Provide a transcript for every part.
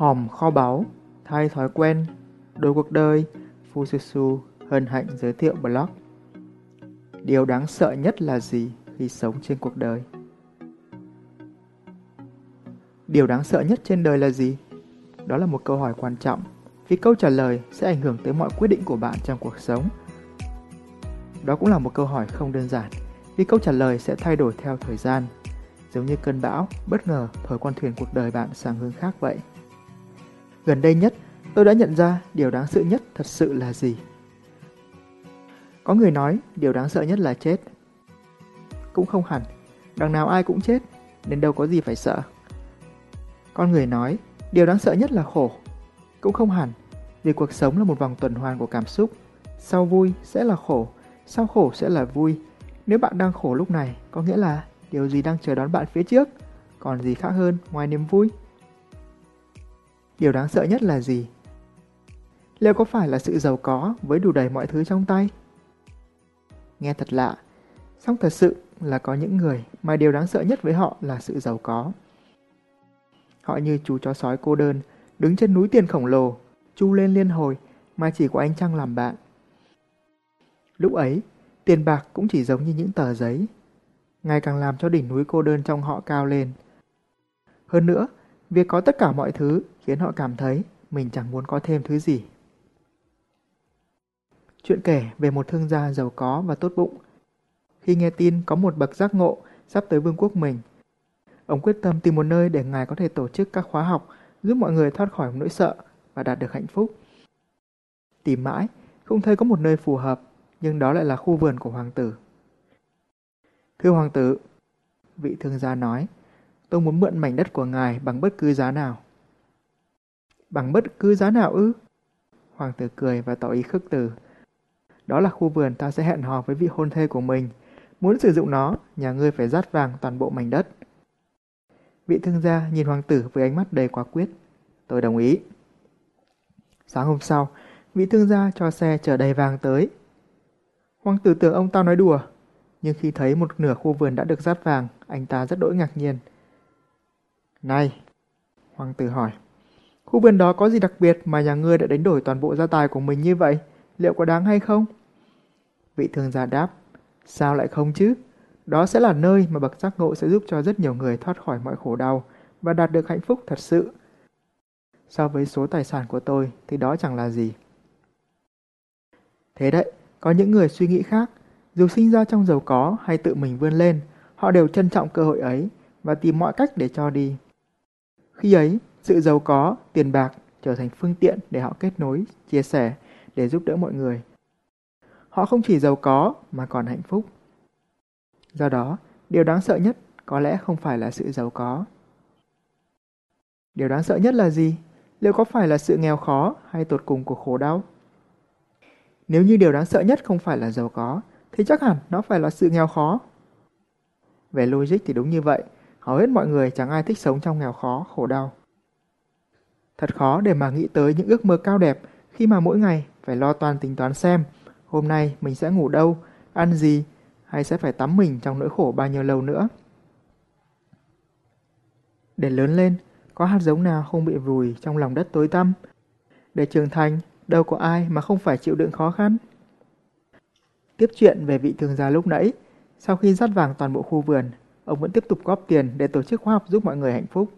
hòm kho báu, thay thói quen, đôi cuộc đời, Fususu hân hạnh giới thiệu blog. Điều đáng sợ nhất là gì khi sống trên cuộc đời? Điều đáng sợ nhất trên đời là gì? Đó là một câu hỏi quan trọng, vì câu trả lời sẽ ảnh hưởng tới mọi quyết định của bạn trong cuộc sống. Đó cũng là một câu hỏi không đơn giản, vì câu trả lời sẽ thay đổi theo thời gian, giống như cơn bão bất ngờ thổi con thuyền cuộc đời bạn sang hướng khác vậy. Gần đây nhất, tôi đã nhận ra điều đáng sợ nhất thật sự là gì. Có người nói điều đáng sợ nhất là chết. Cũng không hẳn, đằng nào ai cũng chết, nên đâu có gì phải sợ. Con người nói điều đáng sợ nhất là khổ. Cũng không hẳn, vì cuộc sống là một vòng tuần hoàn của cảm xúc. Sau vui sẽ là khổ, sau khổ sẽ là vui. Nếu bạn đang khổ lúc này, có nghĩa là điều gì đang chờ đón bạn phía trước, còn gì khác hơn ngoài niềm vui. Điều đáng sợ nhất là gì? Liệu có phải là sự giàu có với đủ đầy mọi thứ trong tay? Nghe thật lạ, song thật sự là có những người mà điều đáng sợ nhất với họ là sự giàu có. Họ như chú chó sói cô đơn, đứng trên núi tiền khổng lồ, chu lên liên hồi mà chỉ có ánh trăng làm bạn. Lúc ấy, tiền bạc cũng chỉ giống như những tờ giấy, ngày càng làm cho đỉnh núi cô đơn trong họ cao lên. Hơn nữa, việc có tất cả mọi thứ khiến họ cảm thấy mình chẳng muốn có thêm thứ gì. Chuyện kể về một thương gia giàu có và tốt bụng. Khi nghe tin có một bậc giác ngộ sắp tới vương quốc mình, ông quyết tâm tìm một nơi để ngài có thể tổ chức các khóa học giúp mọi người thoát khỏi nỗi sợ và đạt được hạnh phúc. Tìm mãi, không thấy có một nơi phù hợp, nhưng đó lại là khu vườn của hoàng tử. Thưa hoàng tử, vị thương gia nói, tôi muốn mượn mảnh đất của ngài bằng bất cứ giá nào. Bằng bất cứ giá nào ư? Hoàng tử cười và tỏ ý khước từ. Đó là khu vườn ta sẽ hẹn hò với vị hôn thê của mình. Muốn sử dụng nó, nhà ngươi phải dát vàng toàn bộ mảnh đất. Vị thương gia nhìn hoàng tử với ánh mắt đầy quả quyết. Tôi đồng ý. Sáng hôm sau, vị thương gia cho xe chở đầy vàng tới. Hoàng tử tưởng ông ta nói đùa, nhưng khi thấy một nửa khu vườn đã được dát vàng, anh ta rất đỗi ngạc nhiên. Này, hoàng tử hỏi, khu vườn đó có gì đặc biệt mà nhà ngươi đã đánh đổi toàn bộ gia tài của mình như vậy? Liệu có đáng hay không? Vị thương gia đáp, sao lại không chứ? Đó sẽ là nơi mà bậc giác ngộ sẽ giúp cho rất nhiều người thoát khỏi mọi khổ đau và đạt được hạnh phúc thật sự. So với số tài sản của tôi thì đó chẳng là gì. Thế đấy, có những người suy nghĩ khác, dù sinh ra trong giàu có hay tự mình vươn lên, họ đều trân trọng cơ hội ấy và tìm mọi cách để cho đi. Khi ấy, sự giàu có, tiền bạc trở thành phương tiện để họ kết nối, chia sẻ, để giúp đỡ mọi người. Họ không chỉ giàu có mà còn hạnh phúc. Do đó, điều đáng sợ nhất có lẽ không phải là sự giàu có. Điều đáng sợ nhất là gì? Liệu có phải là sự nghèo khó hay tột cùng của khổ đau? Nếu như điều đáng sợ nhất không phải là giàu có, thì chắc hẳn nó phải là sự nghèo khó. Về logic thì đúng như vậy, hầu hết mọi người chẳng ai thích sống trong nghèo khó, khổ đau. Thật khó để mà nghĩ tới những ước mơ cao đẹp khi mà mỗi ngày phải lo toan tính toán xem hôm nay mình sẽ ngủ đâu, ăn gì hay sẽ phải tắm mình trong nỗi khổ bao nhiêu lâu nữa. Để lớn lên, có hạt giống nào không bị vùi trong lòng đất tối tăm? Để trưởng thành, đâu có ai mà không phải chịu đựng khó khăn. Tiếp chuyện về vị thương gia lúc nãy, sau khi dắt vàng toàn bộ khu vườn, ông vẫn tiếp tục góp tiền để tổ chức khóa học giúp mọi người hạnh phúc.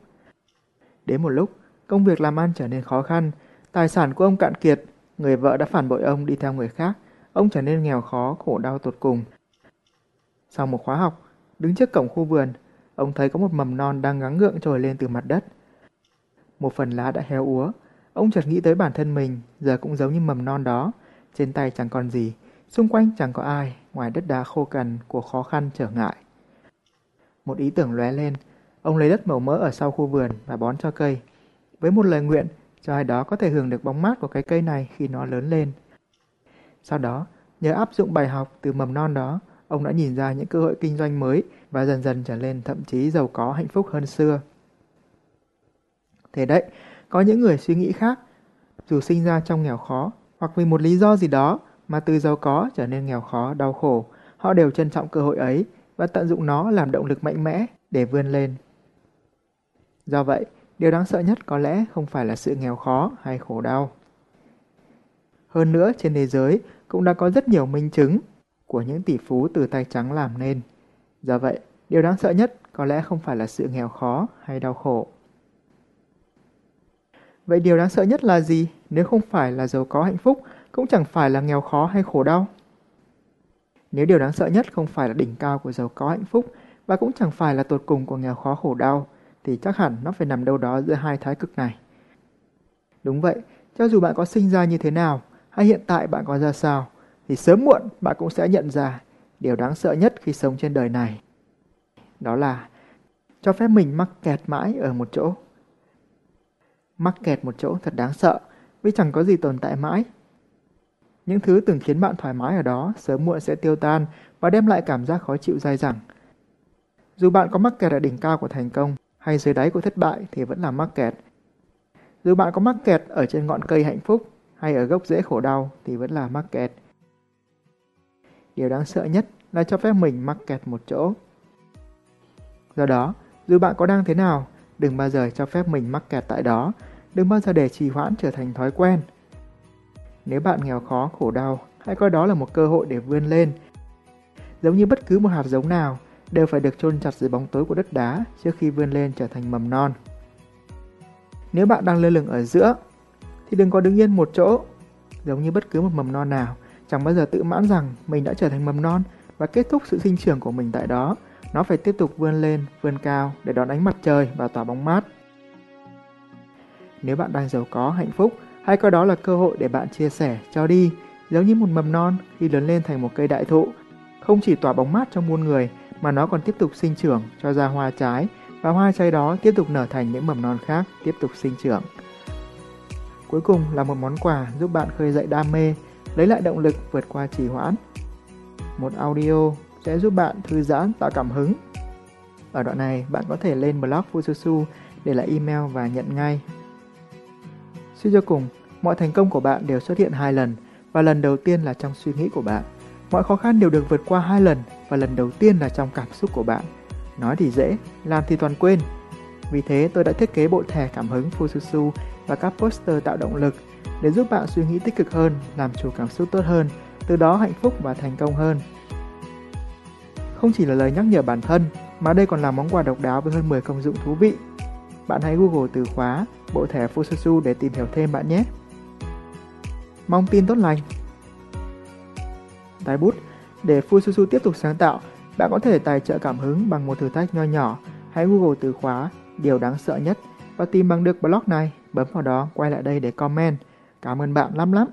Đến một lúc, công việc làm ăn trở nên khó khăn, tài sản của ông cạn kiệt, người vợ đã phản bội ông đi theo người khác, ông trở nên nghèo khó, khổ đau tột cùng. Sau một khóa học, đứng trước cổng khu vườn, ông thấy có một mầm non đang gắng gượng trồi lên từ mặt đất. Một phần lá đã héo úa, ông chợt nghĩ tới bản thân mình, giờ cũng giống như mầm non đó, trên tay chẳng còn gì, xung quanh chẳng có ai ngoài đất đá khô cằn của khó khăn trở ngại. Một ý tưởng lóe lên, ông lấy đất màu mỡ ở sau khu vườn và bón cho cây, với một lời nguyện cho ai đó có thể hưởng được bóng mát của cái cây này khi nó lớn lên. Sau đó, nhờ áp dụng bài học từ mầm non đó, ông đã nhìn ra những cơ hội kinh doanh mới và dần dần trở lên thậm chí giàu có hạnh phúc hơn xưa. Thế đấy, có những người suy nghĩ khác, dù sinh ra trong nghèo khó hoặc vì một lý do gì đó mà từ giàu có trở nên nghèo khó, đau khổ, họ đều trân trọng cơ hội ấy và tận dụng nó làm động lực mạnh mẽ để vươn lên. Do vậy, điều đáng sợ nhất có lẽ không phải là sự nghèo khó hay khổ đau. Hơn nữa, trên thế giới cũng đã có rất nhiều minh chứng của những tỷ phú từ tay trắng làm nên. Do vậy, điều đáng sợ nhất có lẽ không phải là sự nghèo khó hay đau khổ. Vậy điều đáng sợ nhất là gì? Nếu không phải là giàu có hạnh phúc, cũng chẳng phải là nghèo khó hay khổ đau. Nếu điều đáng sợ nhất không phải là đỉnh cao của giàu có hạnh phúc và cũng chẳng phải là tột cùng của nghèo khó khổ đau, thì chắc hẳn nó phải nằm đâu đó giữa hai thái cực này. Đúng vậy, cho dù bạn có sinh ra như thế nào, hay hiện tại bạn có ra sao, thì sớm muộn bạn cũng sẽ nhận ra điều đáng sợ nhất khi sống trên đời này. Đó là cho phép mình mắc kẹt mãi ở một chỗ. Mắc kẹt một chỗ thật đáng sợ, vì chẳng có gì tồn tại mãi. Những thứ từng khiến bạn thoải mái ở đó sớm muộn sẽ tiêu tan và đem lại cảm giác khó chịu dai dẳng. Dù bạn có mắc kẹt ở đỉnh cao của thành công hay dưới đáy của thất bại thì vẫn là mắc kẹt. Dù bạn có mắc kẹt ở trên ngọn cây hạnh phúc hay ở gốc rễ khổ đau thì vẫn là mắc kẹt. Điều đáng sợ nhất là cho phép mình mắc kẹt một chỗ. Do đó, dù bạn có đang thế nào, đừng bao giờ cho phép mình mắc kẹt tại đó, đừng bao giờ để trì hoãn trở thành thói quen. Nếu bạn nghèo khó, khổ đau, hãy coi đó là một cơ hội để vươn lên. Giống như bất cứ một hạt giống nào, đều phải được chôn chặt dưới bóng tối của đất đá trước khi vươn lên trở thành mầm non. Nếu bạn đang lơ lửng ở giữa, thì đừng có đứng yên một chỗ. Giống như bất cứ một mầm non nào, chẳng bao giờ tự mãn rằng mình đã trở thành mầm non và kết thúc sự sinh trưởng của mình tại đó. Nó phải tiếp tục vươn lên, vươn cao để đón ánh mặt trời và tỏa bóng mát. Nếu bạn đang giàu có, hạnh phúc, hãy coi đó là cơ hội để bạn chia sẻ, cho đi, giống như một mầm non khi lớn lên thành một cây đại thụ, không chỉ tỏa bóng mát cho muôn người mà nó còn tiếp tục sinh trưởng cho ra hoa trái và hoa trái đó tiếp tục nở thành những mầm non khác tiếp tục sinh trưởng. Cuối cùng là một món quà giúp bạn khơi dậy đam mê, lấy lại động lực vượt qua trì hoãn. Một audio sẽ giúp bạn thư giãn, tạo cảm hứng. Ở đoạn này, bạn có thể lên blog Fususu để lại email và nhận ngay. Suy cho cùng, mọi thành công của bạn đều xuất hiện hai lần và lần đầu tiên là trong suy nghĩ của bạn. Mọi khó khăn đều được vượt qua hai lần và lần đầu tiên là trong cảm xúc của bạn. Nói thì dễ, làm thì toàn quên. Vì thế tôi đã thiết kế bộ thẻ cảm hứng Fususu và các poster tạo động lực để giúp bạn suy nghĩ tích cực hơn, làm chủ cảm xúc tốt hơn, từ đó hạnh phúc và thành công hơn. Không chỉ là lời nhắc nhở bản thân, mà đây còn là món quà độc đáo với hơn 10 công dụng thú vị. Bạn hãy Google từ khóa bộ thẻ Fususu để tìm hiểu thêm bạn nhé. Mong tin tốt lành. Tái bút Để Fususu tiếp tục sáng tạo, bạn có thể tài trợ cảm hứng bằng một thử thách nho nhỏ. Hãy Google từ khóa điều đáng sợ nhất và tìm bằng được blog này. Bấm vào đó, quay lại đây để comment. Cảm ơn bạn lắm lắm.